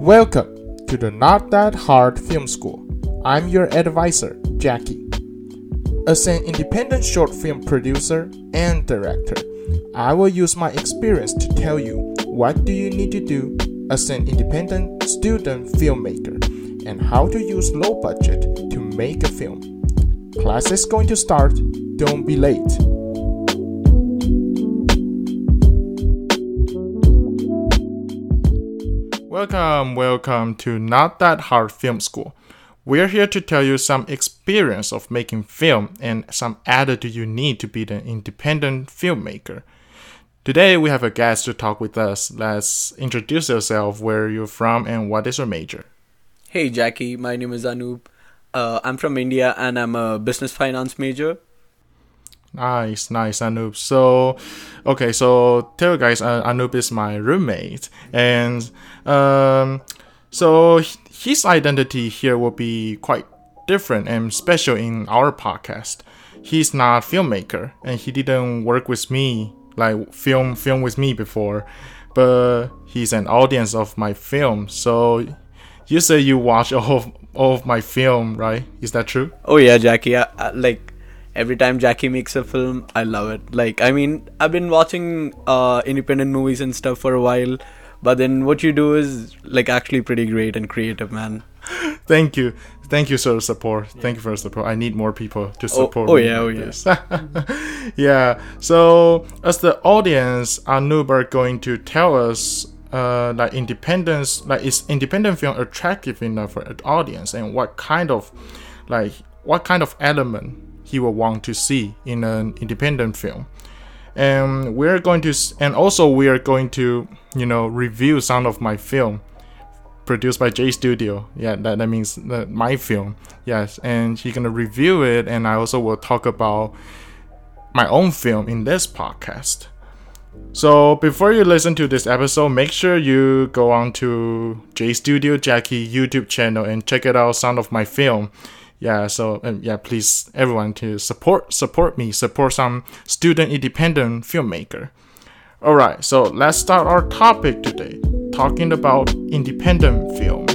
Welcome to the Not That Hard Film School. I'm your advisor, Jackie. As an independent short film producer and director, I will use my experience to tell you what do you need to do as an independent student filmmaker and how to use low budget to make a film. Class is going to start. Don't be late. Welcome, welcome to Not That Hard Film School. We're here to tell you some experience of making film and some attitude you need to be an independent filmmaker. Today we have a guest to talk with us. Let's introduce yourself, where you're from, and what is your major. Hey Jackie, my name is Anup. Uh, I'm from India and I'm a business finance major. Nice, nice, Anup. So, okay, so tell you guys, uh, Anup is my roommate, and um, so his identity here will be quite different and special in our podcast. He's not filmmaker, and he didn't work with me like film film with me before, but he's an audience of my film. So, you say you watch all of, all of my film, right? Is that true? Oh yeah, Jackie. I, I, like every time Jackie makes a film, I love it. Like, I mean, I've been watching uh, independent movies and stuff for a while, but then what you do is like actually pretty great and creative, man. Thank you, thank you for the support. Yeah. Thank you for the support. I need more people to support. Oh, oh yeah, oh yeah. yeah. So as the audience, are are going to tell us uh, like independence, like is independent film attractive enough for an audience, and what kind of, like, what kind of element he will want to see in an independent film. And we're going to, and also we are going to, you know, review some of my film produced by J Studio. Yeah, that, that means the, my film. Yes, and he's gonna review it, and I also will talk about my own film in this podcast. So before you listen to this episode, make sure you go on to J Studio Jackie YouTube channel and check it out some of my film yeah so um, yeah please everyone to support support me support some student independent filmmaker. All right so let's start our topic today talking about independent film.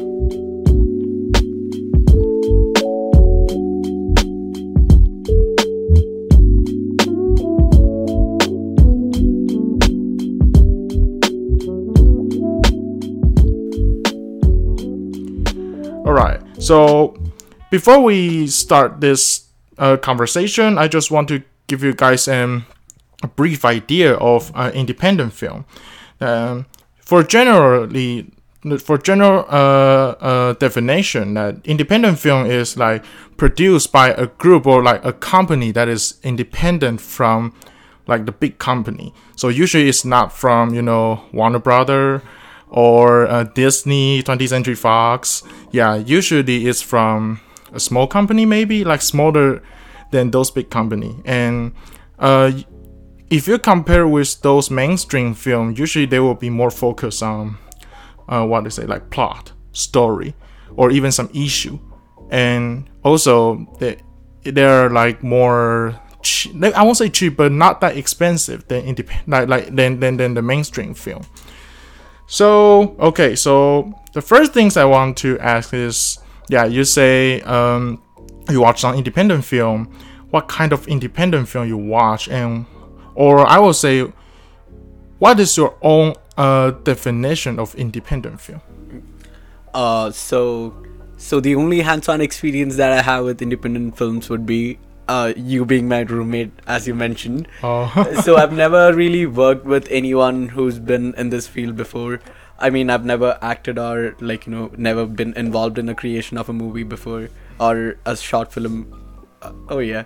All right so before we start this uh, conversation, I just want to give you guys um, a brief idea of uh, independent film. Um, for generally, for general uh, uh, definition, that independent film is like produced by a group or like a company that is independent from like the big company. So usually it's not from you know Warner Brother or uh, Disney, 20th Century Fox. Yeah, usually it's from a small company maybe like smaller than those big company. And uh, if you compare with those mainstream film usually they will be more focused on uh, what they say like plot story or even some issue. And also they they're like more cheap, I won't say cheap but not that expensive than independent like, like than, than than the mainstream film. So okay so the first things I want to ask is yeah, you say um, you watch some independent film. What kind of independent film you watch, and or I will say, what is your own uh, definition of independent film? Uh, so so the only hands-on experience that I have with independent films would be uh, you being my roommate, as you mentioned. Oh. so I've never really worked with anyone who's been in this field before. I mean, I've never acted or like you know never been involved in a creation of a movie before or a short film. Uh, oh yeah,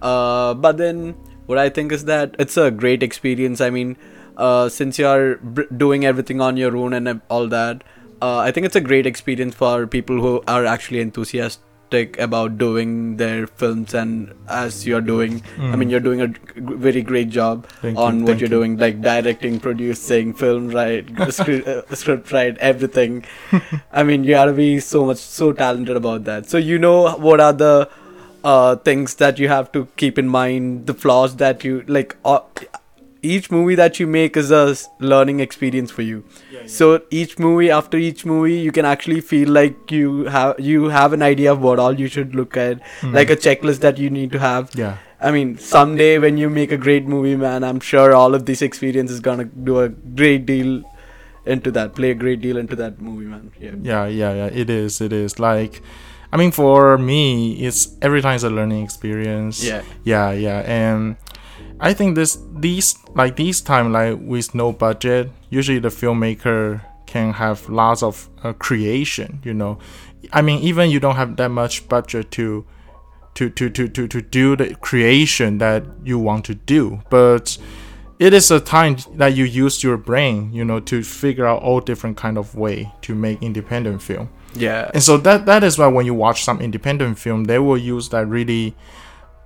uh, but then what I think is that it's a great experience. I mean, uh, since you're doing everything on your own and all that, uh, I think it's a great experience for people who are actually enthusiastic about doing their films and as you're doing mm. i mean you're doing a very great job thank on you, what you're you. doing like directing producing film right script, uh, script right everything i mean you gotta be so much so talented about that so you know what are the uh, things that you have to keep in mind the flaws that you like uh, each movie that you make is a s- learning experience for you. Yeah. So each movie, after each movie, you can actually feel like you have you have an idea of what all you should look at, hmm. like a checklist that you need to have. Yeah. I mean, someday when you make a great movie, man, I'm sure all of this experience is gonna do a great deal into that, play a great deal into that movie, man. Yeah. Yeah, yeah, yeah. It is. It is. Like, I mean, for me, it's every time it's a learning experience. Yeah. Yeah, yeah. And I think this, these, like these time, like with no budget, usually the filmmaker can have lots of uh, creation. You know, I mean, even you don't have that much budget to. To, to, to, to, to do the creation that you want to do but it is a time that you use your brain you know to figure out all different kind of way to make independent film Yeah. and so that that is why when you watch some independent film they will use that really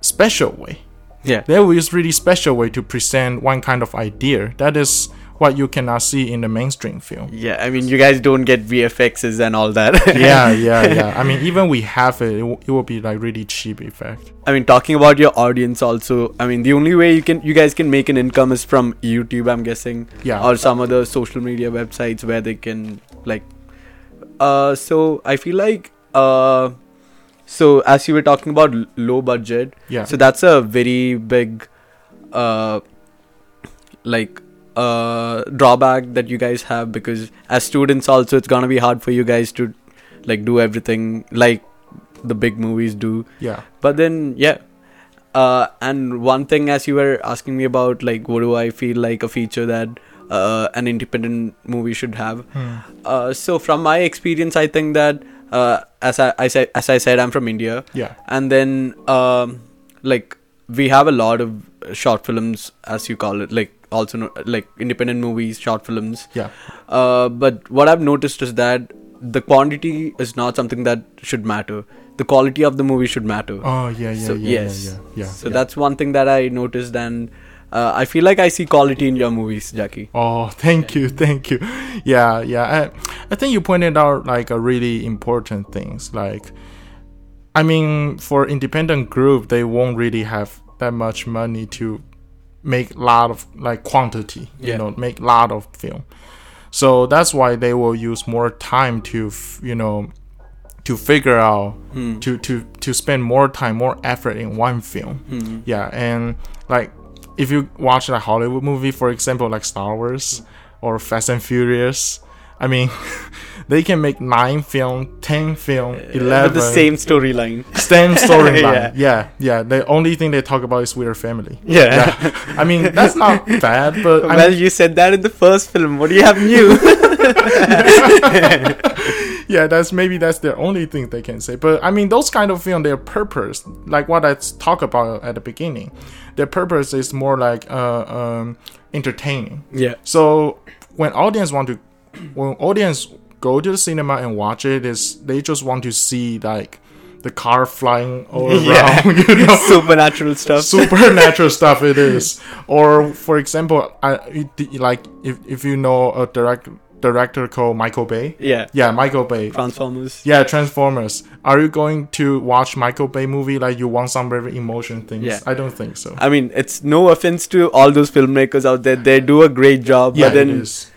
special way Yeah. There is really special way to present one kind of idea that is what you cannot see in the mainstream film Yeah, I mean, you guys don't get VFXs and all that. yeah yeah yeah i mean even we have it it, will- it will be like really cheap effect I mean, talking about your audience also. I mean, the only way you can, you guys can make an income is from YouTube. I'm guessing, yeah or some other social media websites where they can like. Uh, so I feel like uh, so as you were talking about l- low budget, yeah. so that's a very big, uh, like uh drawback that you guys have because as students also it's gonna be hard for you guys to like do everything like the big movies do. Yeah. But then yeah. Uh and one thing as you were asking me about like what do i feel like a feature that uh, an independent movie should have? Hmm. uh so from my experience i think that uh as i, I said as i said i'm from india yeah and then um like we have a lot of short films as you call it like also no, like independent movies short films yeah uh, but what I've noticed is that the quantity is not something that should matter. The quality of the movie should matter. oh yeah yeah so yeah yes, yeah yeah, yeah so yeah. that's one thing that I noticed, and uh, I feel like I see quality in your movies, Jackie. Oh, thank you, thank you. Yeah, yeah. I, I think you pointed out like a really important things. Like, I mean, for independent group, they won't really have that much money to make lot of like quantity. You Yeah. know, make lot of film. So that's why they will use more time to, f- you know, to figure out Hmm. to to to spend more time, more effort in one film. Hmm. Yeah, and like if you watch a Hollywood movie, for example, like Star Wars or Fast and Furious, I mean, they can make nine film, ten film, eleven, With the same storyline. same storyline. Yeah. yeah. yeah, The only thing they talk about is their family. Yeah. Yeah, I mean that's not bad, but I well, mean, you said that in the first film. What do you have new? yeah, that's maybe that's the only thing they can say. But I mean, those kind of film, their purpose, like what I talked about at the beginning, their purpose is more like uh, um, entertaining. yeah. So when audience want to, when audience go to the cinema and watch it, is they just want to see like the car flying all around, Yeah. you know, Supernatural stuff. supernatural stuff it is. Or for example, I like if if you know a direct director called Michael Bay. yeah. Yeah, Michael Bay. Transformers. Yeah, Transformers. Are you going to watch Michael Bay movie like you want some very emotion things? Yeah. I don't think so. I mean, it's no offense to all those filmmakers out there. They do a great job. yeah, but then, it is.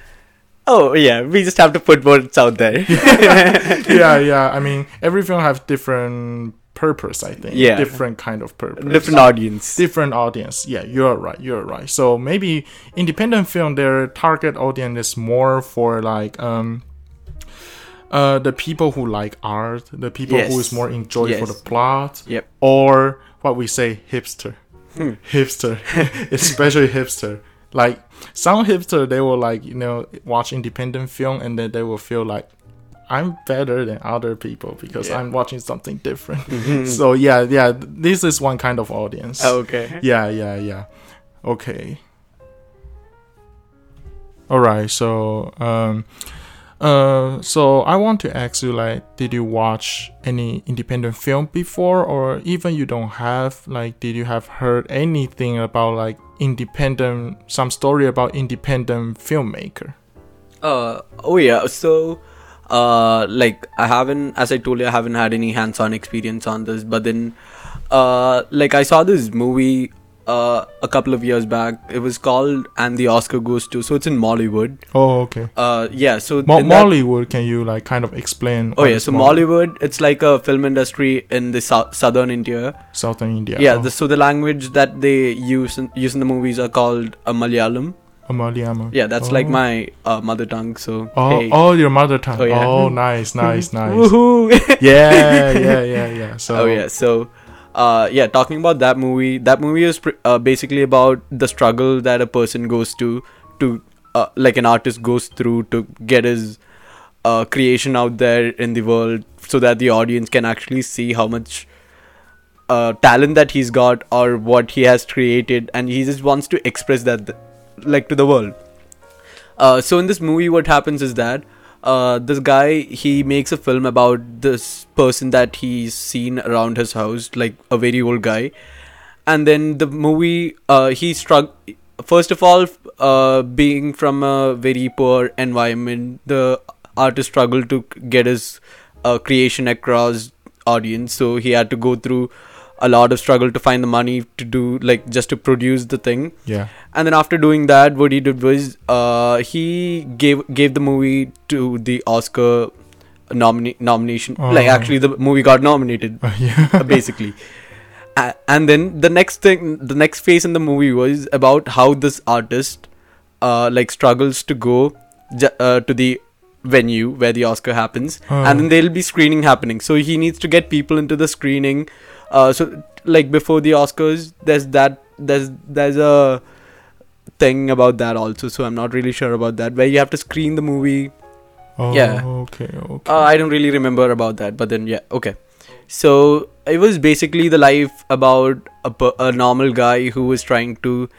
oh yeah, we just have to put words out there. yeah, yeah. I mean, every film have different purpose. I think. Yeah. Different kind of purpose. Different audience. different audience. Yeah, you're right. You're right. So maybe independent film, their target audience is more for like um. Uh, the people who like art, the people who is Yes. more enjoy for the plot, Yep. or what we say hipster, Hmm. hipster, especially hipster. Like some hipster, they will like you know watch independent film and then they will feel like I'm better than other people because Yeah. I'm watching something different. so yeah, yeah, this is one kind of audience. Okay. Yeah, yeah, yeah. Okay. All right. So, um, uh, so I want to ask you, like, did you watch any independent film before, or even you don't have, like, did you have heard anything about like independent, some story about independent filmmaker? Uh oh yeah. So, uh, like I haven't, as I told you, I haven't had any hands-on experience on this. But then, uh, like I saw this movie uh, a couple of years back. It was called "And the Oscar Goes to." So it's in Mollywood. Oh, okay. Uh, yeah. So Mo- Mollywood, can you like kind of explain? Oh yeah. So Mollywood, it's like a film industry in the sou- southern India. Southern India. Yeah. oh, the, so the language that they use in, use in the movies are called a Malayalam. Malayalam. Yeah, that's like Oh. my uh, mother tongue. So Oh, hey. oh, your mother tongue. Oh, yeah. Oh, nice, nice, nice. Woohoo! yeah, yeah, yeah, yeah. So, oh yeah so uh yeah talking about that movie that movie is pr- uh, basically about the struggle that a person goes to to uh, like an artist goes through to get his uh, creation out there in the world so that the audience can actually see how much uh, talent that he's got or what he has created and he just wants to express that th- like to the world. Uh, so in this movie what happens is that uh, this guy he makes a film about this person that he's seen around his house like a very old guy. And then the movie uh, he struck first of all uh, being from a very poor environment the artist struggled to get his uh, creation across audience. So he had to go through a lot of struggle to find the money to do like just to produce the thing yeah, and then after doing that what he did was uh, he gave gave the movie to the oscar nomina- nomination like Oh. actually the movie got nominated Uh, yeah. basically A- and then the next thing the next phase in the movie was about how this artist uh, like struggles to go ju- uh, to the venue where the oscar happens Oh. and then there'll be screening happening so he needs to get people into the screening uh, so like before the oscars there's that there's there's a thing about that also so i'm not really sure about that where you have to screen the movie Oh, Yeah. Okay, okay. uh, I don't really remember about that, but then yeah, okay. So it was basically the life about a, a normal guy who was trying to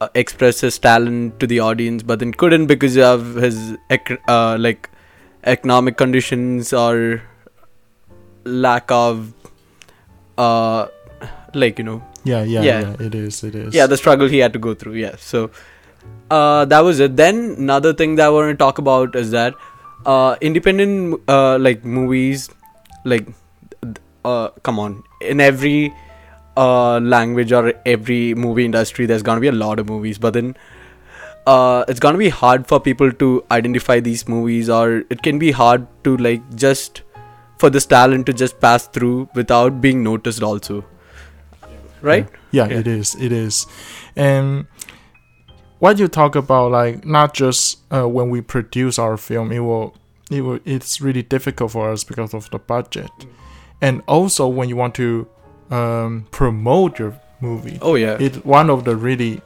uh, express his talent to the audience, but then couldn't because of his ec- uh, like economic conditions or lack of uh like you know yeah, yeah, yeah. yeah, It is. It is. yeah the struggle he had to go through yeah so uh that was it then another thing that i want to talk about is that uh independent uh like movies like uh come on in every uh language or every movie industry there's gonna be a lot of movies but then uh it's gonna be hard for people to identify these movies or it can be hard to like just for this talent to just pass through without being noticed also right yeah, Yeah. it is. It is. And what you talk about, like not just uh, when we produce our film, it will, it will, it's really difficult for us because of the budget, and also when you want to um, promote your movie, oh yeah it one of the really,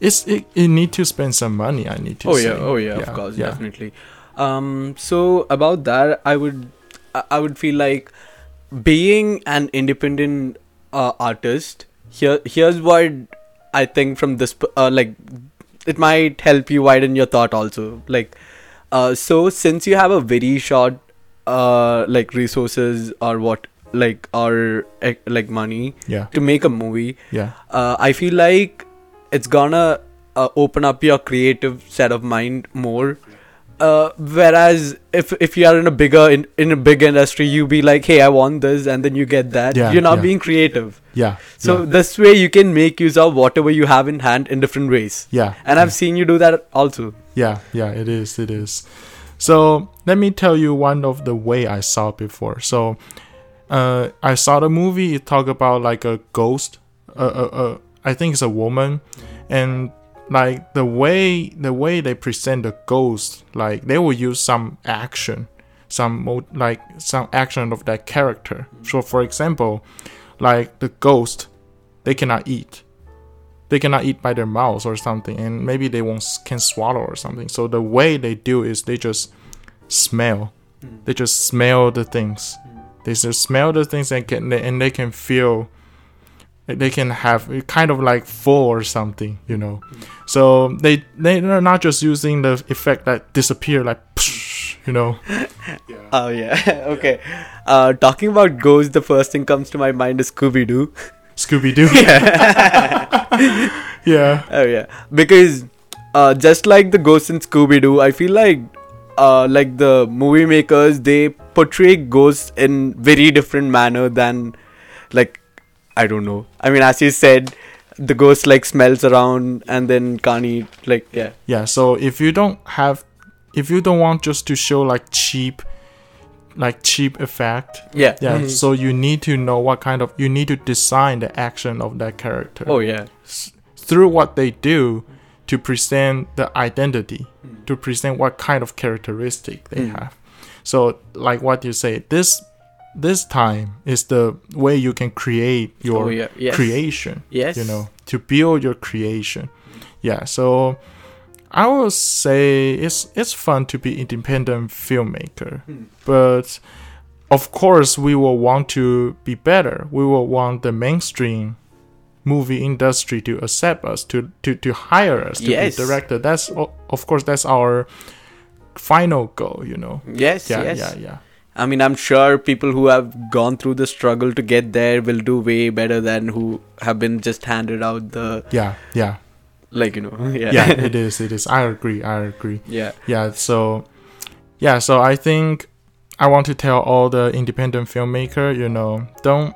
it's it, it need to spend some money. I need to. oh say. yeah oh yeah, Yeah, of course yeah. definitely um so about that i would I- would feel like being an independent uh, artist here here's what i think from this uh, like it might help you widen your thought also. Like uh so since you have a very short uh like resources or what like or eh, like money Yeah, to make a movie yeah, uh, I feel like it's gonna uh, open up your creative set of mind more. Uh, whereas if if you are in a bigger in, in a big industry, you be like, hey, I want this, and then you get that. Yeah, You're not yeah. being creative. yeah. So yeah, this way, you can make use of whatever you have in hand in different ways. yeah, And I've seen you do that also. Yeah, yeah, it is, it is. So let me tell you one of the way I saw before. So, uh, I saw the movie. It talk about like a ghost. Uh, uh, uh, I think it's a woman, and like the way the way they present the ghost, like they will use some action, some mo- like some action of that character. So, for example, like the ghost, they cannot eat. They cannot eat by their mouths or something and maybe they won't can swallow or something. So the way they do is they just smell. Hmm. They just smell the things. Hmm. They just smell the things and can and they can feel they can have kind of like full or something you know. So they they're not just using the effect that disappear like you know. Oh yeah. okay. Uh, talking about ghosts, the first thing comes to my mind is Scooby Doo. scooby-doo? Yeah. Oh yeah, because uh, just like the ghosts in Scooby Doo, I feel like uh, like the movie makers they portray ghosts in very different manner than like I don't know. I mean, as you said, the ghost like smells around and then can't eat. Like yeah. Yeah. So if you don't have, if you don't want just to show like cheap, like cheap effect. Yeah. Yeah. Mhm. So you need to know what kind of you need to design the action of that character Oh yeah. through what they do to present the identity, to present what kind of characteristic they Mm. have. So like what you say, this this time is the way you can create your oh yeah. Yes. creation Yes. you know to build your creation yeah so i would say it's it's fun to be independent filmmaker Hmm. but of course we will want to be better we will want the mainstream movie industry to accept us to to, to hire us to Yes. be director that's of course that's our final goal you know Yes. yeah yes. yeah yeah I mean, I'm sure people who have gone through the struggle to get there will do way better than who have been just handed out the yeah yeah. like you know yeah. Yeah it is it is. I agree i agree. Yeah. Yeah so yeah so i think i want to tell all the independent filmmaker you know don't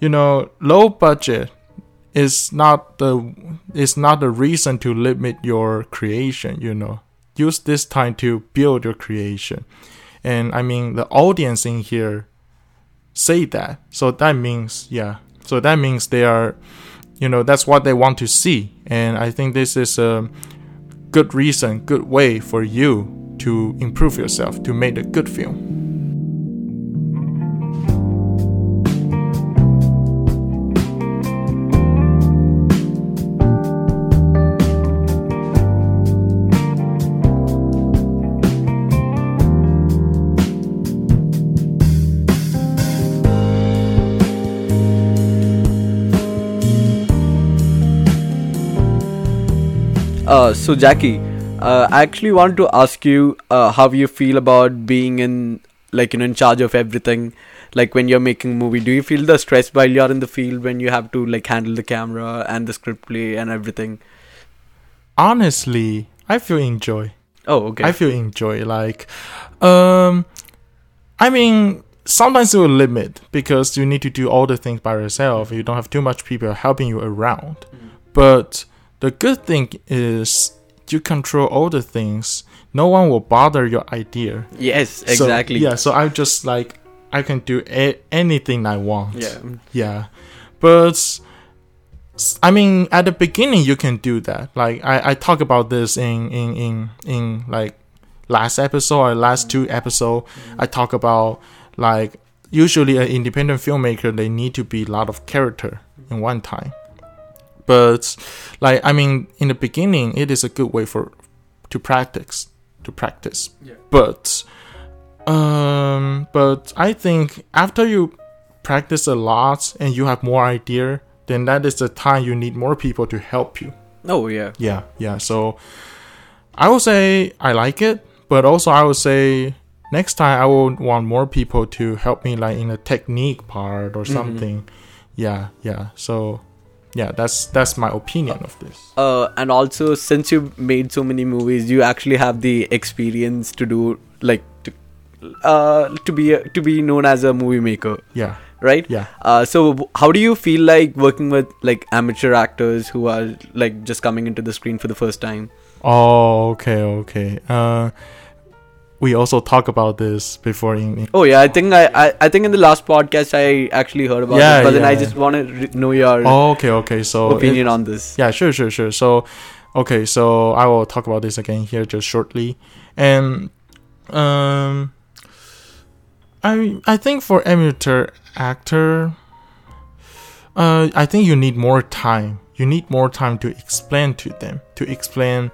you know low budget is not the is not the reason to limit your creation you know. Use this time to build your creation and i mean the audience in here say that. So that means yeah. So that means they are you know that's what they want to see. And i think this is a good reason, good way for you to improve yourself, to make a good film. Uh, so Jackie, uh, I actually want to ask you uh, how you feel about being in like you know in charge of everything. Like when you're making a movie, do you feel the stress while you're in the field when you have to like handle the camera and the script play and everything? Honestly, I feel enjoy. Oh, okay. I feel enjoy. Like, um, I mean, sometimes it will limit because you need to do all the things by yourself. You don't have too much people helping you around. But the good thing is you control all the things. No one will bother your idea. yes, So, exactly. yeah. So I'm just like I can do a- anything I want. Yeah. Yeah. But I mean at the beginning you can do that. Like I, I talk about this in, in, in, in like last episode or last two mm-hmm. episode. I talk about like usually an independent filmmaker they need to be a lot of character in one time. But like I mean in the beginning it is a good way for to practice to practice. Yeah. But um but I think after you practice a lot and you have more idea, then that is the time you need more people to help you. Oh yeah. Yeah, yeah. So I would say I like it, but also I would say next time I would want more people to help me like in a technique part or something. Yeah, yeah. So yeah, that's that's my opinion of this. Uh, and also since you've made so many movies, you actually have the experience to do like to, uh, to be a, to be known as a movie maker, Yeah, right? yeah. Uh, so how do you feel like working with like amateur actors who are like just coming into the screen for the first time? Oh, okay, okay. Uh we also talk about this before in, Oh yeah, I think I, I, I think in the last podcast I actually heard about Yeah, it, but then I just want to re- know your Oh, okay, okay. So opinion on this. Yeah, sure, sure, sure. So, okay, so I will talk about this again here just shortly, and um, I I think for amateur actor, uh, I think you need more time. You need more time to explain to them, to explain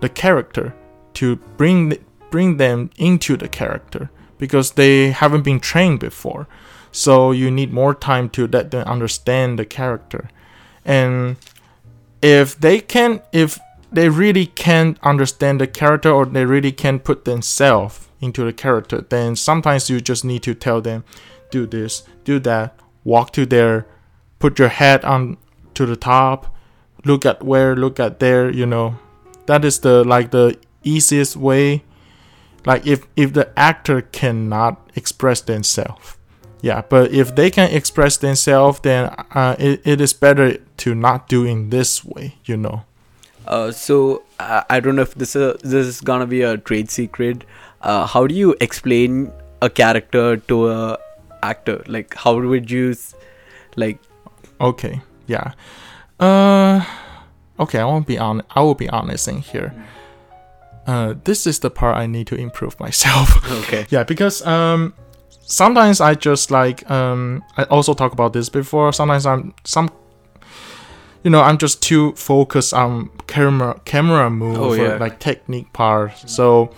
the character, to bring bring them into the character because they haven't been trained before. So you need more time to let them understand the character, and if they can if they really can't understand the character or they really can't put themselves into the character then sometimes you just need to tell them do this do that walk to there put your head on to the top look at where look at there you know that is the like the easiest way like if if the actor cannot express themselves Yeah, but if they can express themselves, then uh, it, it is better to not do in this way, you know. Uh, so uh, I don't know if this is this is gonna be a trade secret. Uh, how do you explain a character to a actor? Like, how would you, like? Okay, yeah. Uh, okay. I won't be on. I will be honest in here. Uh, this is the part I need to improve myself. Okay. yeah, because um, sometimes I just like um, I also talk about this before. Sometimes I'm some you know i'm just too focused on camera camera move Oh, or like technique part so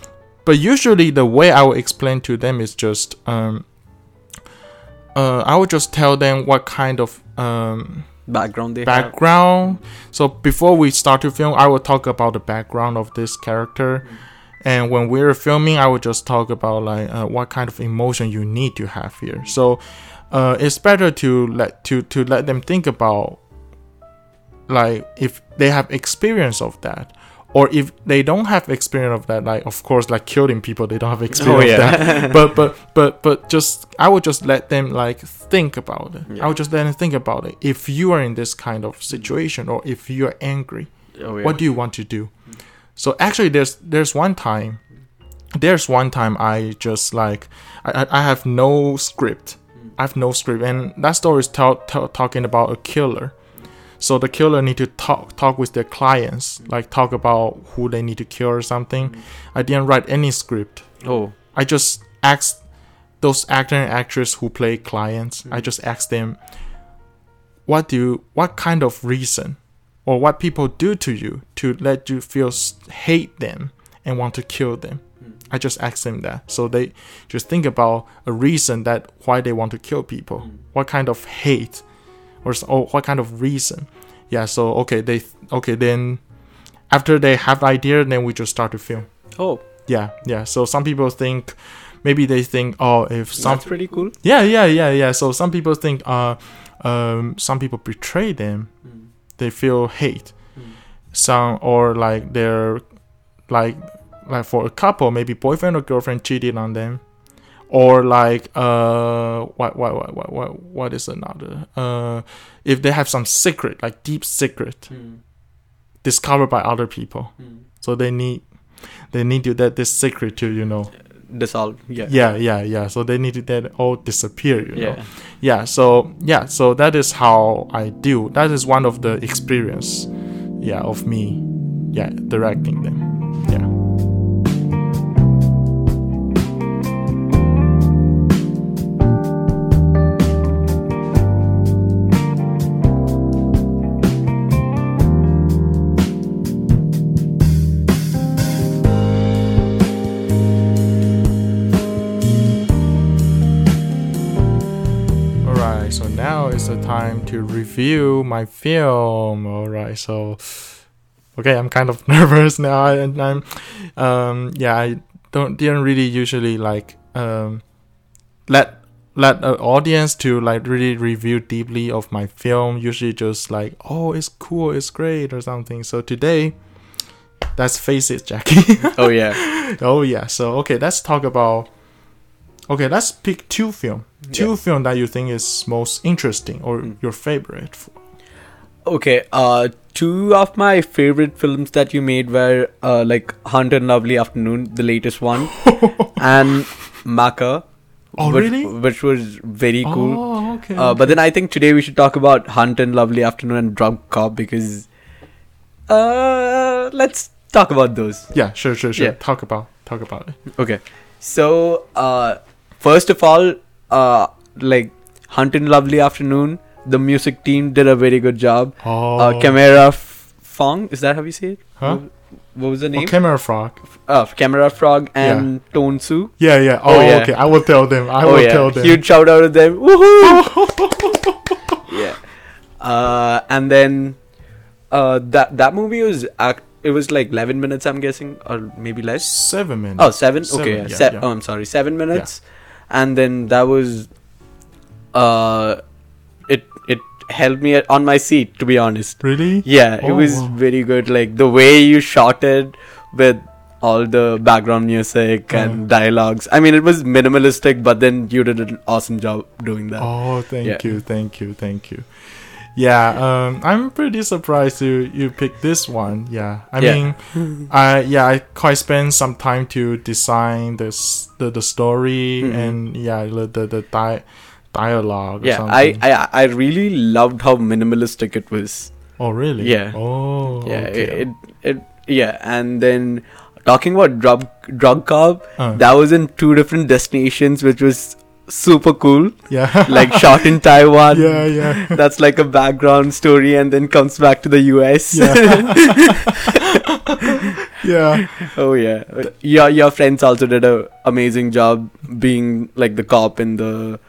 but usually the way i will explain to them is just um uh i will just tell them what kind of um Background they have. background. So before we start to film i will talk about the background of this character. And when we're filming i will just talk about like uh, what kind of emotion you need to have here. So uh, it's better to let to to let them think about like if they have experience of that or if they don't have experience of that like of course like killing people they don't have experience Oh, yeah. of that. But but but but just i would just let them like think about it. Yeah. i would just let them think about it. If you are in this kind of situation or if you are angry Oh, yeah. what do you want to do? So actually there's there's one time there's one time i just like i i have no script. I have no script. And that story is tell, tell, talking about a killer so the killer need to talk talk with their clients like talk about who they need to kill or something mm. i didn't write any script Oh. I just asked those actor and actress who play clients. I mm. just asked them, what do you, what kind of reason, or what people do to you to let you feel hate them and want to kill them. Mm. I just asked them that, so they just think about a reason that why they want to kill people. What kind of hate, or, or what kind of reason? Yeah. So okay, they okay then. After they have the idea, then we just start to film. Oh, Yeah, yeah. So some people think, maybe they think, oh, if some, that's pretty cool. yeah, yeah, yeah, yeah. So some people think, uh, um, some people betray them, they feel hate. Some or like they're, like, like for a couple, maybe boyfriend or girlfriend cheated on them, or like, uh, what, what, what, what, what, what is another? Uh, if they have some secret, like deep secret, discovered by other people, so they need, they need to let this secret to you know Dissolve. Yeah. yeah yeah yeah so they need to it all disappear you know Yeah. yeah so yeah so that is how i do that is one of the experience yeah of me yeah directing them yeah is the time to review my film. All right so okay i'm kind of nervous now and i'm um yeah i don't didn't really usually like um let let an audience to like really review deeply of my film. Usually just like oh it's cool it's great or something. So today let's face it jackie. Oh yeah. oh yeah. So okay let's talk about okay let's pick two film two Yeah. film that you think is most interesting or Mm. your favorite Okay. Uh, two of my favorite films that you made were uh like Hunt and Lovely Afternoon, the latest one, and Maka. Oh, which, really? Which was very cool. oh okay Uh, but then I think today we should talk about Hunt and Lovely Afternoon and Drug Cop because uh let's talk about those. yeah sure sure sure Yeah. talk about talk about it Okay. So uh first of all, uh like Hunt and Lovely Afternoon, the music team did a very good job. oh Uh Camera F- Fong, is that how you say it? Huh? What, was the oh, name? camera frog uh, Camera Frog and Tone Su. yeah yeah oh, Oh, yeah. okay i will tell them i oh will yeah, tell them huge shout out to them. Woohoo! yeah. Uh, and then uh, that that movie was act- it was like 11 minutes I'm guessing or maybe less. seven minutes Oh, seven. Seven, okay, yeah, se- yeah. Oh, I'm sorry, seven minutes. And then that was uh, it it held me on my seat to be honest. really Yeah, it Oh, was wow. very good. Like the way you shot it with all the background music and dialogues. I mean, it was minimalistic, but then you did an awesome job doing that. Oh, thank yeah. you, thank you, thank you. Yeah, um, I'm pretty surprised you you picked this one. Yeah, I yeah. mean, I yeah, I quite spent some time to design this the the story mm-hmm. and yeah the the, the di- dialogue. Yeah, I, I I really loved how minimalistic it was. Oh really? Yeah. Oh yeah. Okay. It, it, it yeah, and then talking about drug drug cop, uh. that was in two different destinations, which was super cool. Yeah. like shot in Taiwan. Yeah, yeah. That's like a background story and then comes back to the US. Yeah. yeah. Oh yeah. Your your friends also did a amazing job being like the cop in the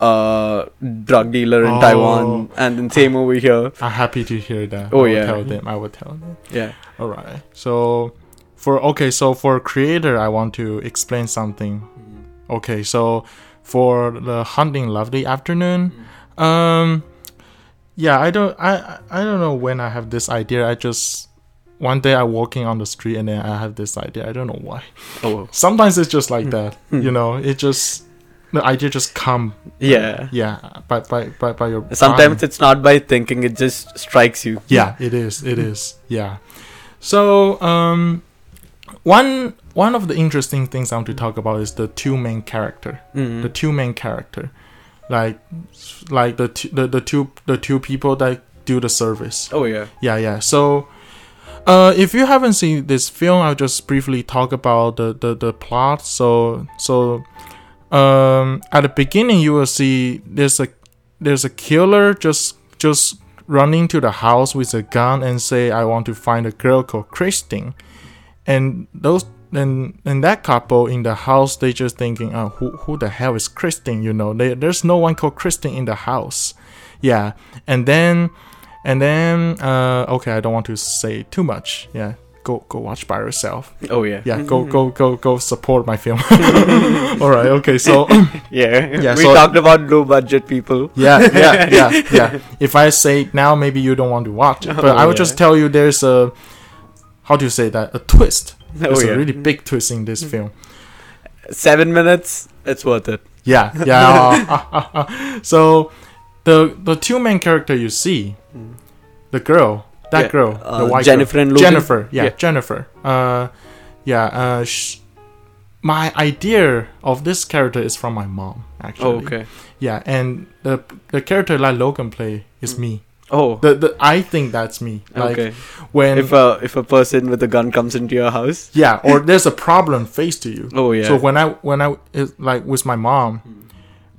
uh drug dealer in oh. Taiwan and then same over here. I'm happy to hear that. Oh I yeah. Tell them. I will tell them. Yeah. All right. So for okay, so for creator I want to explain something. Mm-hmm. Okay, so for the hunting lovely afternoon. Mm. Um, yeah, I don't, I, I don't know when I have this idea. I just one day I'm walking on the street and then I have this idea. I don't know why. Oh, sometimes it's just like hmm. that. Hmm. you know, it just the idea just come. Yeah, yeah. By by by, by your. Sometimes it's not by thinking; it just strikes you. Yeah, it is. It is. Yeah. So um, one one of the interesting things I want to talk about is the two main character. Mm-hmm. The two main character, like like the, t- the the two the two people that do the service. Oh yeah. Yeah yeah. So. Uh, if you haven't seen this film, I'll just briefly talk about the, the, the plot. So so, um, at the beginning, you will see there's a there's a killer just just running to the house with a gun and say, "I want to find a girl called Christine." and those and and that couple in the house they just thinking oh who who the hell is Christine you know they, there's no one called Christine in the house yeah and then and then uh okay I don't want to say too much yeah go go watch by yourself oh yeah yeah go go go go support my film all right okay so yeah yeah we so, talked about low budget people yeah yeah yeah yeah if I say now maybe you don't want to watch it but oh, I would yeah. just tell you there's a how do you say that? A twist. There's oh, yeah. a really big twist in this film. Seven minutes, it's worth it. Yeah, yeah. so the the two main character you see, the girl, that yeah. girl, uh, the white Jennifer girl, and Logan? Jennifer, yeah, yeah, Jennifer. Uh, yeah. Uh, sh- my idea of this character is from my mom, actually. Oh, okay. Yeah, and the the character that Logan play is mm. me. Oh, the, the I think that's me. Like okay. when if a if a person with a gun comes into your house, yeah, or there's a problem faced to you. Oh yeah. So when I when I like with my mom,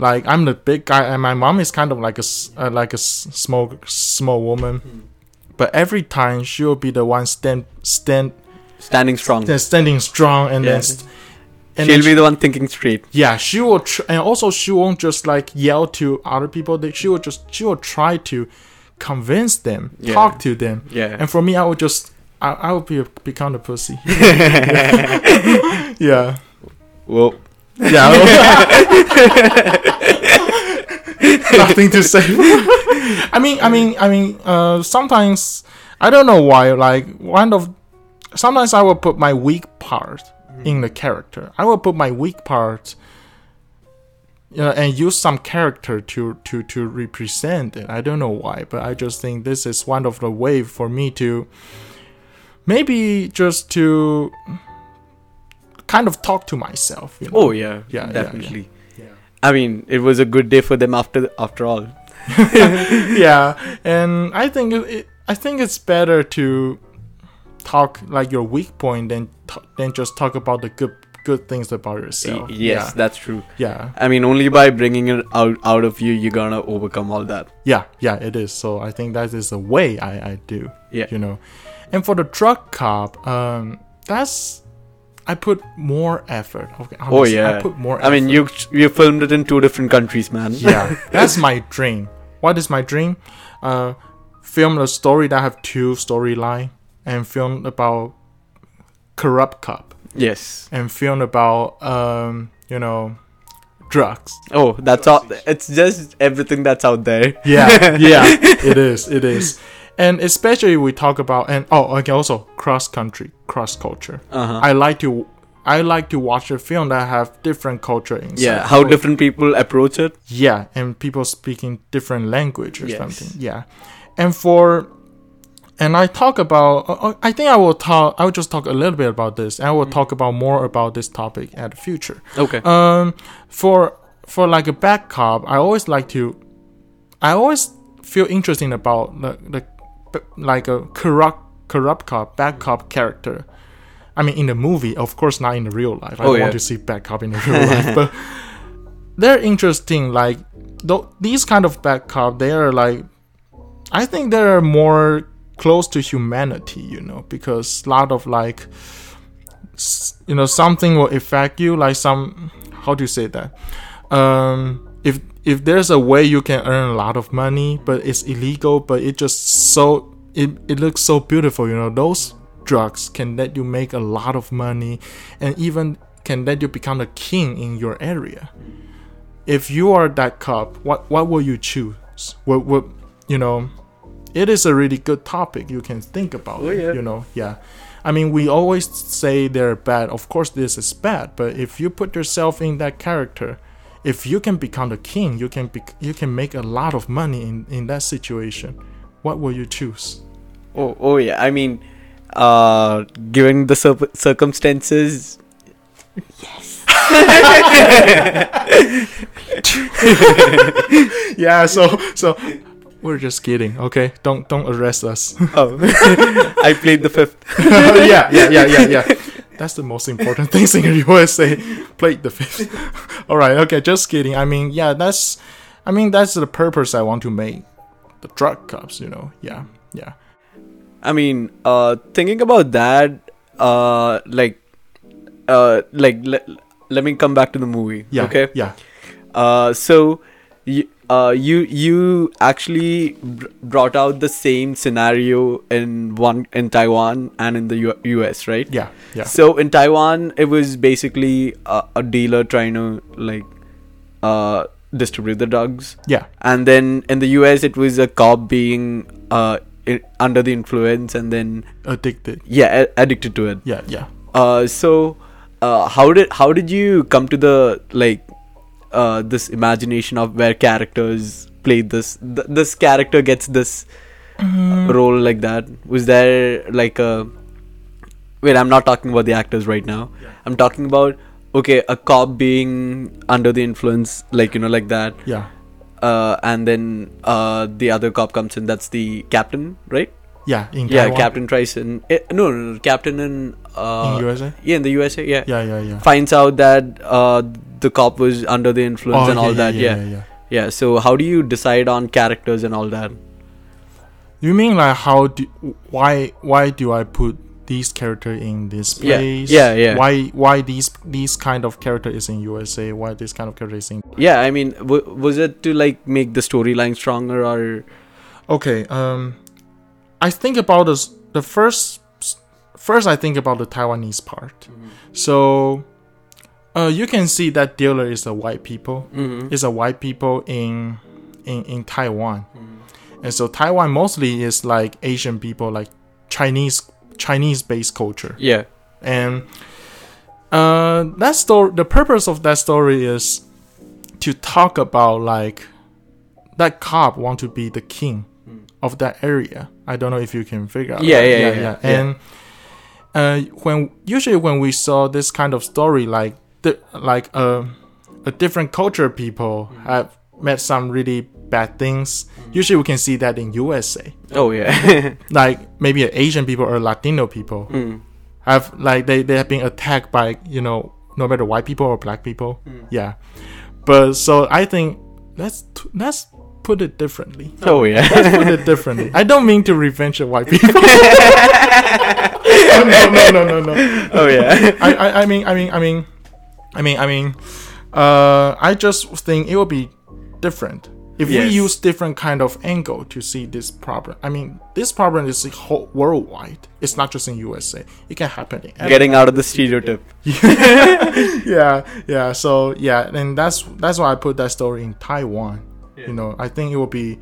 like I'm the big guy, and my mom is kind of like a uh, like a small small woman, but every time she will be the one stand stand standing strong, standing strong, and yeah. then. St- and she'll be she, the one thinking straight. Yeah, she will, tr- and also she won't just like yell to other people. That she will just she will try to convince them, yeah. talk to them. Yeah. And for me, I would just, I, I would be a, become a pussy. yeah. yeah. Well. Yeah. Nothing to say. I mean, I mean, I mean. Uh, sometimes I don't know why. Like one of, sometimes I will put my weak part in the character. I will put my weak part you know, and use some character to to to represent it. I don't know why, but I just think this is one of the way for me to maybe just to kind of talk to myself. You know? Oh yeah, yeah, definitely. Yeah, yeah. I mean, it was a good day for them after after all. yeah, and I think it, I think it's better to talk like your weak point than than just talk about the good good things about yourself. yes, yeah. that's true. Yeah. I mean, only by bringing it out out of you, you're gonna overcome all that. Yeah, yeah, it is. So I think that is the way I I do. Yeah. You know, and for the drug cop, um, that's I put more effort. Okay. Honestly, oh yeah. I put more. I mean, you you filmed it in two different countries, man. yeah, that's my dream. What is my dream? Uh, film a story that have two storyline and film about corrupt cop Yes. And film about um, you know, drugs. Oh, that's all. It's just everything that's out there. Yeah, yeah, it is. It is. And especially we talk about and oh okay also cross country cross culture Uh-huh. i like to i like to watch a film that have different culture inside Yeah, how different people approach it. yeah and people speaking different language or Yes. something yeah and for and i talk about uh, uh, i think i will talk i will just talk a little bit about this and i will talk about more about this topic at the future Okay. um for for like a bad cop i always like to i always feel interesting about the, the like a corrupt corrupt cop bad cop character. I mean in the movie of course not in the real life. I Oh, yeah. want to see bad cop in the real life but they're interesting like th- these kind of bad cop they are like i think they're more close to humanity you know because a lot of like you know something will affect you like some how do you say that? Um if if there's a way you can earn a lot of money but it's illegal but it just so it, it looks so beautiful you know those drugs can let you make a lot of money and even can let you become a king in your area. If you are that cop what what will you choose? What what you know it is a really good topic you can think about Oh, it, yeah. you know yeah. I mean we always say they're bad. Of course this is bad but if you put yourself in that character if you can become the king you can be, you can make a lot of money in in that situation what will you choose Oh, oh yeah. I mean, uh, given the cir- circumstances, yes. yeah so so we're just kidding okay don't don't arrest us oh, I played the fifth. yeah, yeah, yeah, yeah, yeah. That's the most important things in the USA. Played the fifth. All right, okay, just kidding. I mean, yeah, that's, I mean, that's the purpose I want to make the drug cups. You know, yeah, yeah, I mean, uh, thinking about that, uh, like, uh, like let, let me come back to the movie. yeah. Okay. yeah, Uh, so, you, uh, you you actually br- brought out the same scenario in one in Taiwan and in the U- U.S. Right? yeah, yeah, So in Taiwan, it was basically a, a dealer trying to like uh, distribute the drugs, yeah, and then in the US, it was a cop being uh, i- under the influence and then addicted. yeah, a- addicted to it. Yeah, yeah. Uh, so uh, how did how did you come to the like uh, this imagination of where characters play this th- this character gets this Mm-hmm. role like that? Was there like a wait? I'm not talking about the actors right now. I'm talking about okay, a cop being under the influence, like you know, like that. Yeah, Uh, and then uh, the other cop comes in. That's the captain, right? Yeah. In yeah, Taiwan, Captain tries in. Eh, no, no, no, Captain in. Uh, in USA. yeah, in the USA, yeah. Yeah, yeah, yeah. Finds out that uh, the cop was under the influence Oh, and yeah, all yeah, that. yeah, Yeah. yeah, yeah. yeah, So how do you decide on characters and all that? You mean like how do why why do I put these character in this place? yeah, yeah. Why why these these kind of character is in USA? Why this kind of character is in Yeah, I mean, w- was it to like make the storyline stronger or? Okay, um, I think about this. The first, first I think about the Taiwanese part. So, uh, you can see that dealer is a white people. Mm-hmm. Is a white people in, in in Taiwan, and so Taiwan mostly is like Asian people, like Chinese Chinese based culture, Yeah. and uh, that story. The purpose of that story is to talk about like that cop want to be the king of that area. I don't know if you can figure out. Yeah, yeah, yeah, yeah, yeah. And uh, when usually when we saw this kind of story, like the, like uh, a different culture people Mm-hmm. have met some really bad things. Usually we can see that in USA, Oh yeah. like maybe Asian people or Latino people Mm. have like they, they have been attacked by you know no matter white people or black people Mm. yeah but so i think let's t- let's put it differently. Oh yeah. let's put it differently. I don't mean to revenge the white people. No no no no no oh yeah. I, I i mean i mean i mean i mean i mean uh i just think it will be different. If Yes. we use different kind of angle to see this problem i mean this problem is whole worldwide. It's not just in usa it can happen in Getting out of the stereotype. yeah yeah. So yeah and that's that's why i put that story in taiwan you know i think it will be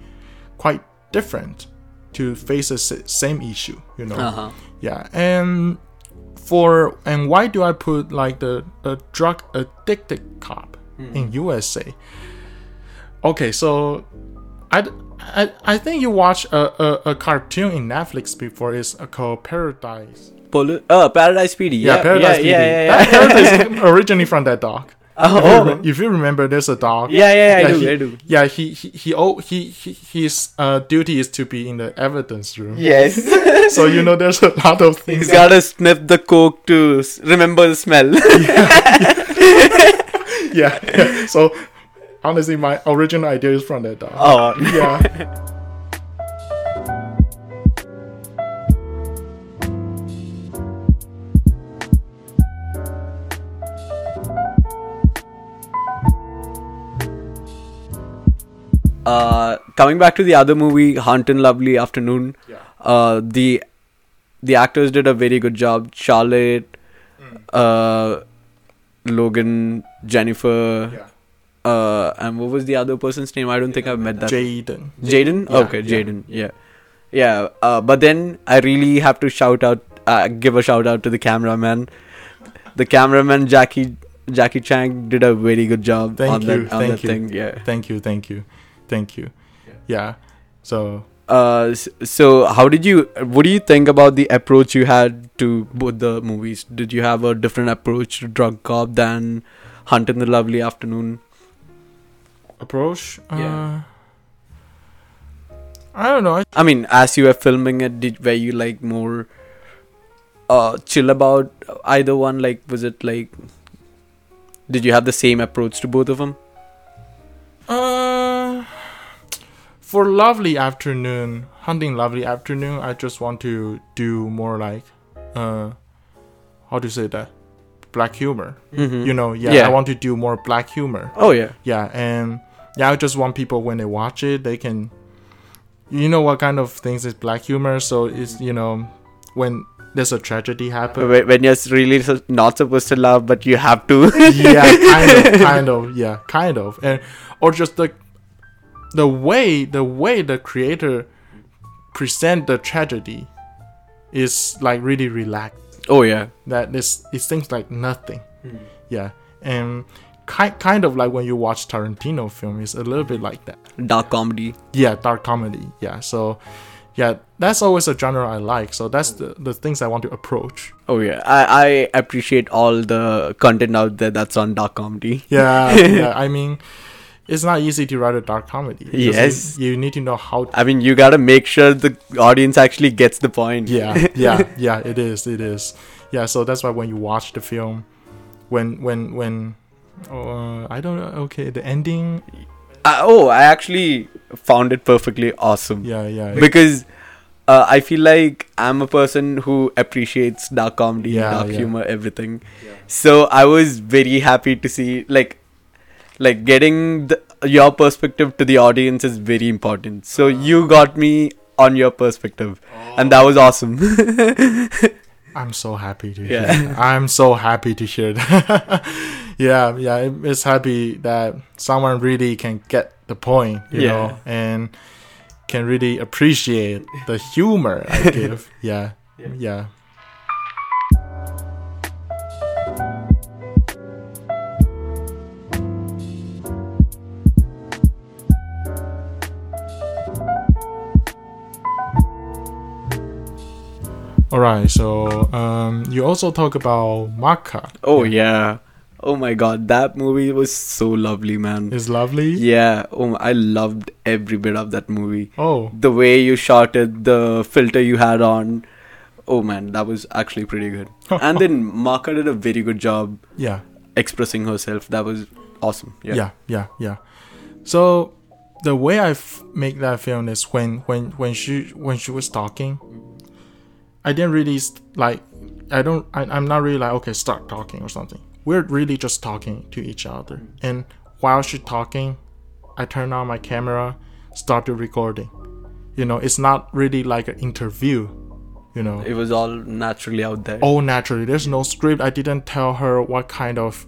quite different to face the same issue. You know. Uh-huh. Yeah, and for and why do I put like the a drug addicted cop in USA? Okay, so I, I, I think you watched a, a, a cartoon in Netflix before. It's called Paradise. Poli- uh, Paradise PD. Yeah, Yeah, Paradise yeah, PD. yeah, yeah, That yeah. Paradise originally from that dog. Oh, If you oh. re- If you remember, there's a dog. Yeah, yeah, I do, he, I do. Yeah, he he he, oh, he, he his uh, duty is to be in the evidence room. Yes. So you know, there's a lot of things. He's gotta sniff the coke to remember the smell. yeah, yeah. So honestly, my original idea is from that dog. oh. Yeah. Uh, coming back to the other movie, Hunt and Lovely Afternoon. Yeah. Uh, the the actors did a very good job. Charlotte, uh, Logan, Jennifer, Yeah. uh, and what was the other person's name? I don't think I've met that. Jaden. Jaden? Yeah, okay, yeah. Jaden. Yeah. Yeah. Uh, but then I really have to shout out, uh, give a shout out to the cameraman. The cameraman, Jackie Jackie Chang, did a very good job Thank on you, that, on thank that you. thing. Yeah. Thank you, thank you, thank you. Yeah. So Uh, s- so how did you, what do you think about the approach you had to both the movies? Did you have a different approach to Drug Cop than Hunt in the Lovely Afternoon? approach. Yeah. Uh, I don't know. I, I mean, as you were filming it, did were you like more uh chill about either one? Like, was it like, did you have the same approach to both of them? Uh, for lovely afternoon, hunting lovely afternoon, I just want to do more like, uh, how to say that, black humor. Mm-hmm. You know, yeah, Yeah. I want to do more black humor. Oh yeah. Yeah, and yeah, I just want people when they watch it, they can, you know, what kind of things is black humor. So it's you know, when there's a tragedy happen. When you're really not supposed to laugh, but you have to. yeah, kind of, kind of, yeah, kind of, and or just the the way the way the creator present the tragedy is like really relaxed. oh yeah. That this it seems like nothing. Hmm. Yeah, and kind kind of like when you watch Tarantino film, it's a little bit like that. Dark comedy. Yeah, dark comedy. Yeah, so yeah, that's always a genre I like. So that's the the things I want to approach. Oh yeah. I I appreciate all the content out there that's on dark comedy. Yeah, yeah. I mean, it's not easy to write a dark comedy. Yes. you, you need to know how. To, I mean, you gotta make sure the audience actually gets the point. yeah, yeah, yeah. It is. It is. Yeah. So that's why when you watch the film, when when when, uh, I don't know. Okay, the ending. Uh, oh, I actually found it perfectly awesome. Yeah, yeah. Because uh, I feel like I'm a person who appreciates dark comedy, Yeah, dark yeah. humor, everything. Yeah. So I was very happy to see like like getting the, your perspective to the audience is very important. So ah. you got me on your perspective, and that was awesome. I'm so happy to Yeah. hear. that. I'm so happy to hear that. yeah, yeah. It's happy that someone really can get the point, you Yeah. know, and can really appreciate the humor I give. yeah, Yeah. yeah. All right, so um, you also talk about Maka. oh yeah. Oh my god, that movie was so lovely, man. Is lovely. Yeah, oh, I loved every bit of that movie. Oh, The way you shot it, the filter you had on. Oh man, that was actually pretty good. and then Maka did a very good job yeah. expressing herself. That was awesome. Yeah. yeah yeah yeah so the way i f- make that film is when when when she when she was talking i didn't really like i don't I, i'm not really like okay start talking or something we're really just talking to each other mm. and while she's talking i turn on my camera started recording you know it's not really like an interview you know It was all naturally out there. all naturally. There's no script. I didn't tell her what kind of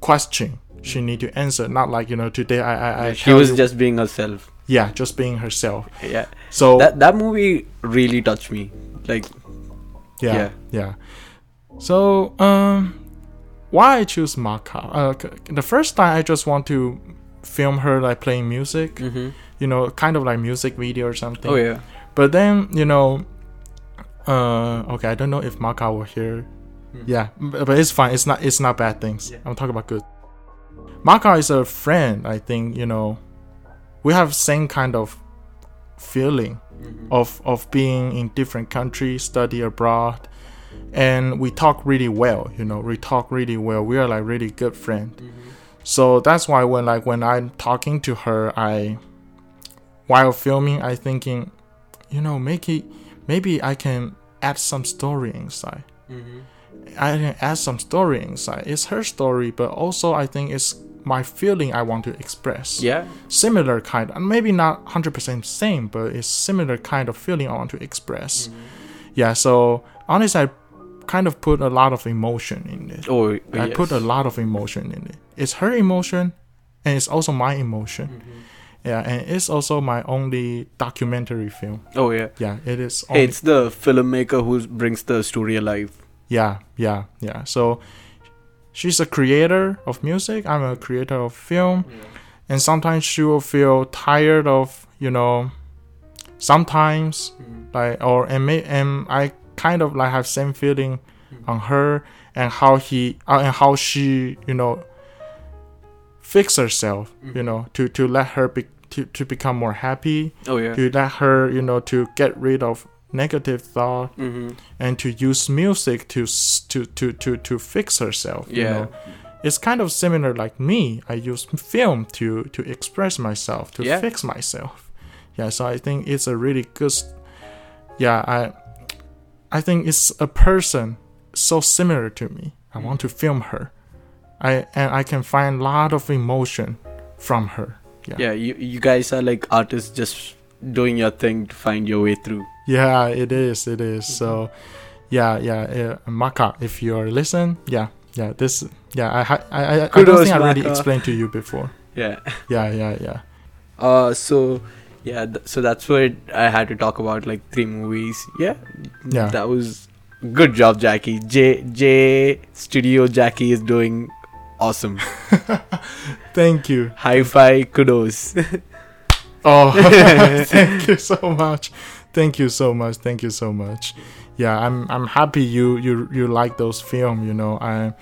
question she need to answer. Not like you know today I I, I she was you- just being herself. Yeah just being herself. Yeah. So that that movie really touched me. Like, yeah, yeah. yeah. So um, why I choose Maka? Uh, the first time I just want to film her like playing music, mm-hmm. you know, kind of like music video or something. oh yeah, But then you know, uh, okay, I don't know if Maka will hear. Hmm. Yeah, but it's fine. It's not. It's not bad things. Yeah. I'm talking about good. Maka is a friend. I think you know, we have same kind of feeling Mm-hmm. of of being in different countries, study abroad, and we talk really well. You know, we talk really well. We are like really good friend. Mm-hmm. So that's why when like when I'm talking to her, I while filming, I thinking, you know, make it maybe I can add some story inside. Mm-hmm. I can add some story inside. It's her story, but also I think it's my feeling I want to express. yeah, Similar kind, and maybe not hundred percent same, but it's similar kind of feeling I want to express. Mm-hmm. Yeah. So honestly, I kind of put a lot of emotion in it. oh, I yes. put a lot of emotion in it. It's her emotion, and it's also my emotion. Mm-hmm. Yeah, and it's also my only documentary film. Oh yeah. Yeah, it is. Only, it's the filmmaker who brings the story alive. yeah, yeah, yeah. So she's a creator of music. I'm a creator of film, and sometimes she will feel tired of you know. Sometimes mm. like or and may, and I kind of like have same feeling mm. on her and how he uh, and how she you know fix herself you mm-hmm. know to to let her be to, to become more happy Oh yeah. to let her you know to get rid of negative thought Mm-hmm. and to use music to to to to, to fix herself you Yeah. know? It's kind of similar like me. I use film to to express myself to Yeah. fix myself. Yeah so i think it's a really good yeah i i think it's a person so similar to me. I want to film her. I and i can find a lot of emotion from her. Yeah. Yeah, you you guys are like artists just doing your thing to find your way through. Yeah, it is. It is. So, yeah, yeah. Uh, Maka, if you're listening, yeah, yeah. This, yeah. I, I, I, I don't Kudos, think I already explained to you before. Yeah. Yeah, yeah, yeah. Uh, so yeah, th- so that's what I had to talk about, like three movies. Yeah, Yeah. that was good job, Jackie. J J Studio Jackie is doing awesome. Thank you. Hi-fi kudos. Oh, thank you so much. Thank you so much. Thank you so much. Yeah, I'm I'm happy you you you like those film. You know, I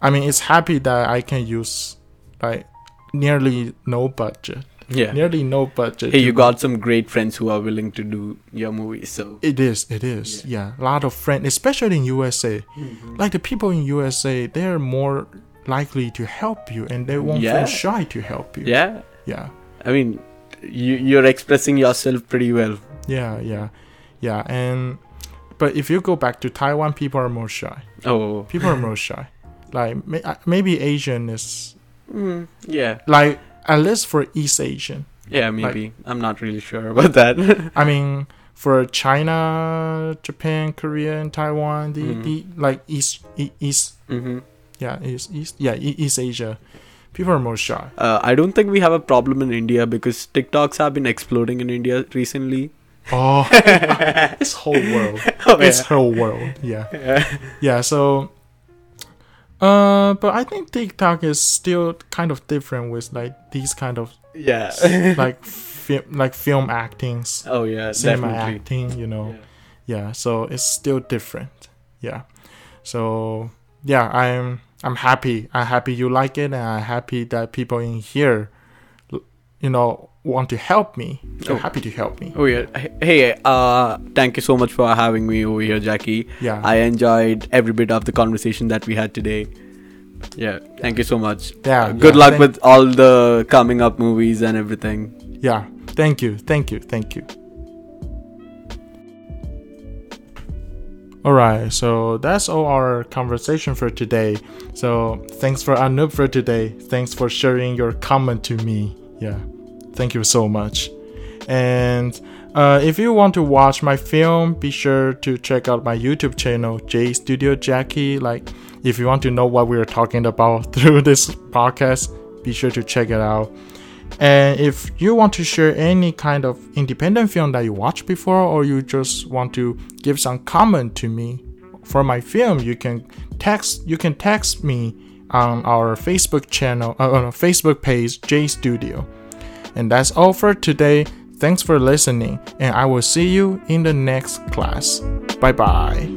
I mean, it's happy that I can use like nearly no budget, yeah. nearly no budget. Hey, you got some great friends who are willing to do your movie. So It is, it is. Yeah, a lot of friends, especially in USA. Mm-hmm. Like the people in USA, they're more likely to help you, and they won't Yeah. feel shy to help you. yeah, yeah, I mean, you you're expressing yourself pretty well. yeah, yeah, yeah. And but if you go back to Taiwan, people are more shy. Oh, People are more shy. Like may, uh, maybe Asian is mm, yeah, like at least for East Asian. yeah, maybe. I'm not really sure about that. I mean, for China, Japan, Korea, and Taiwan, the, Mhm. the like East East hmm yeah East East yeah East Asia, people are more shy. Uh, I don't think we have a problem in India because TikToks have been exploding in India recently. Oh, it's whole world. Oh, It's whole world. Yeah, yeah. So, uh, but I think TikTok is still kind of different with like these kind of yeah. like film like film actings, oh yeah, cinema definitely. acting. You know, Yeah. yeah. So it's still different. Yeah. So yeah, I'm I'm happy. I'm happy you like it, and I'm happy that people in here, you know, want to help me. They're Oh. happy to help me. Oh yeah. Hey, uh, thank you so much for having me over here, Jackie. Yeah. I enjoyed every bit of the conversation that we had today. Yeah, thank you so much. Yeah, Uh, good yeah, luck with all the coming up movies and everything. Yeah. Thank you. Thank you. Thank you. All right. So that's all our conversation for today. So thanks for Anup for today. Thanks for sharing your comment to me. Yeah. Thank you so much. And uh, if you want to watch my film, be sure to check out my YouTube channel, J Studio Jackie. Like, if you want to know what we are talking about through this podcast, be sure to check it out. And if you want to share any kind of independent film that you watched before, or you just want to give some comment to me for my film, you can text you can text me on our Facebook channel, uh, on our Facebook page, J Studio. And that's all for today. Thanks for listening, and I will see you in the next class. Bye bye.